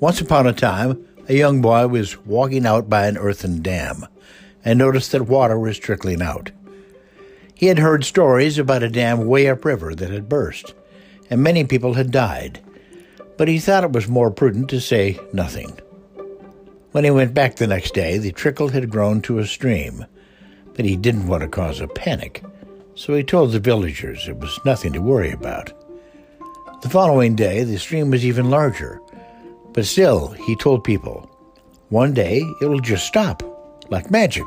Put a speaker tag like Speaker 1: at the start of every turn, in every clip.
Speaker 1: Once upon a time, a young boy was walking out by an earthen dam and noticed that water was trickling out. He had heard stories about a dam way upriver that had burst, and many people had died, but he thought it was more prudent to say nothing. When he went back the next day, the trickle had grown to a stream, but he didn't want to cause a panic, so he told the villagers it was nothing to worry about. The following day, the stream was even larger but still, he told people, one day it will just stop, like magic.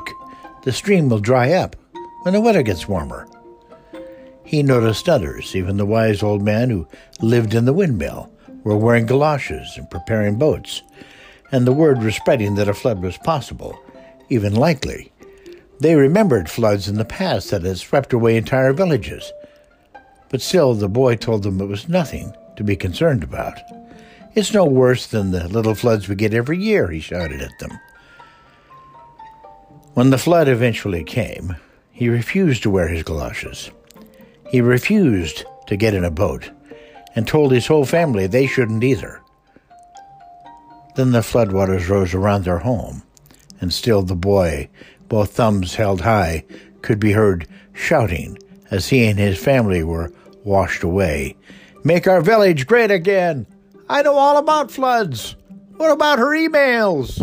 Speaker 1: The stream will dry up when the weather gets warmer. He noticed others, even the wise old man who lived in the windmill, were wearing galoshes and preparing boats, and the word was spreading that a flood was possible, even likely. They remembered floods in the past that had swept away entire villages. But still, the boy told them it was nothing to be concerned about. It's no worse than the little floods we get every year, he shouted at them. When the flood eventually came, he refused to wear his galoshes. He refused to get in a boat and told his whole family they shouldn't either. Then the floodwaters rose around their home, and still the boy, both thumbs held high, could be heard shouting as he and his family were washed away. Make our village great again! I know all about floods. What about her emails?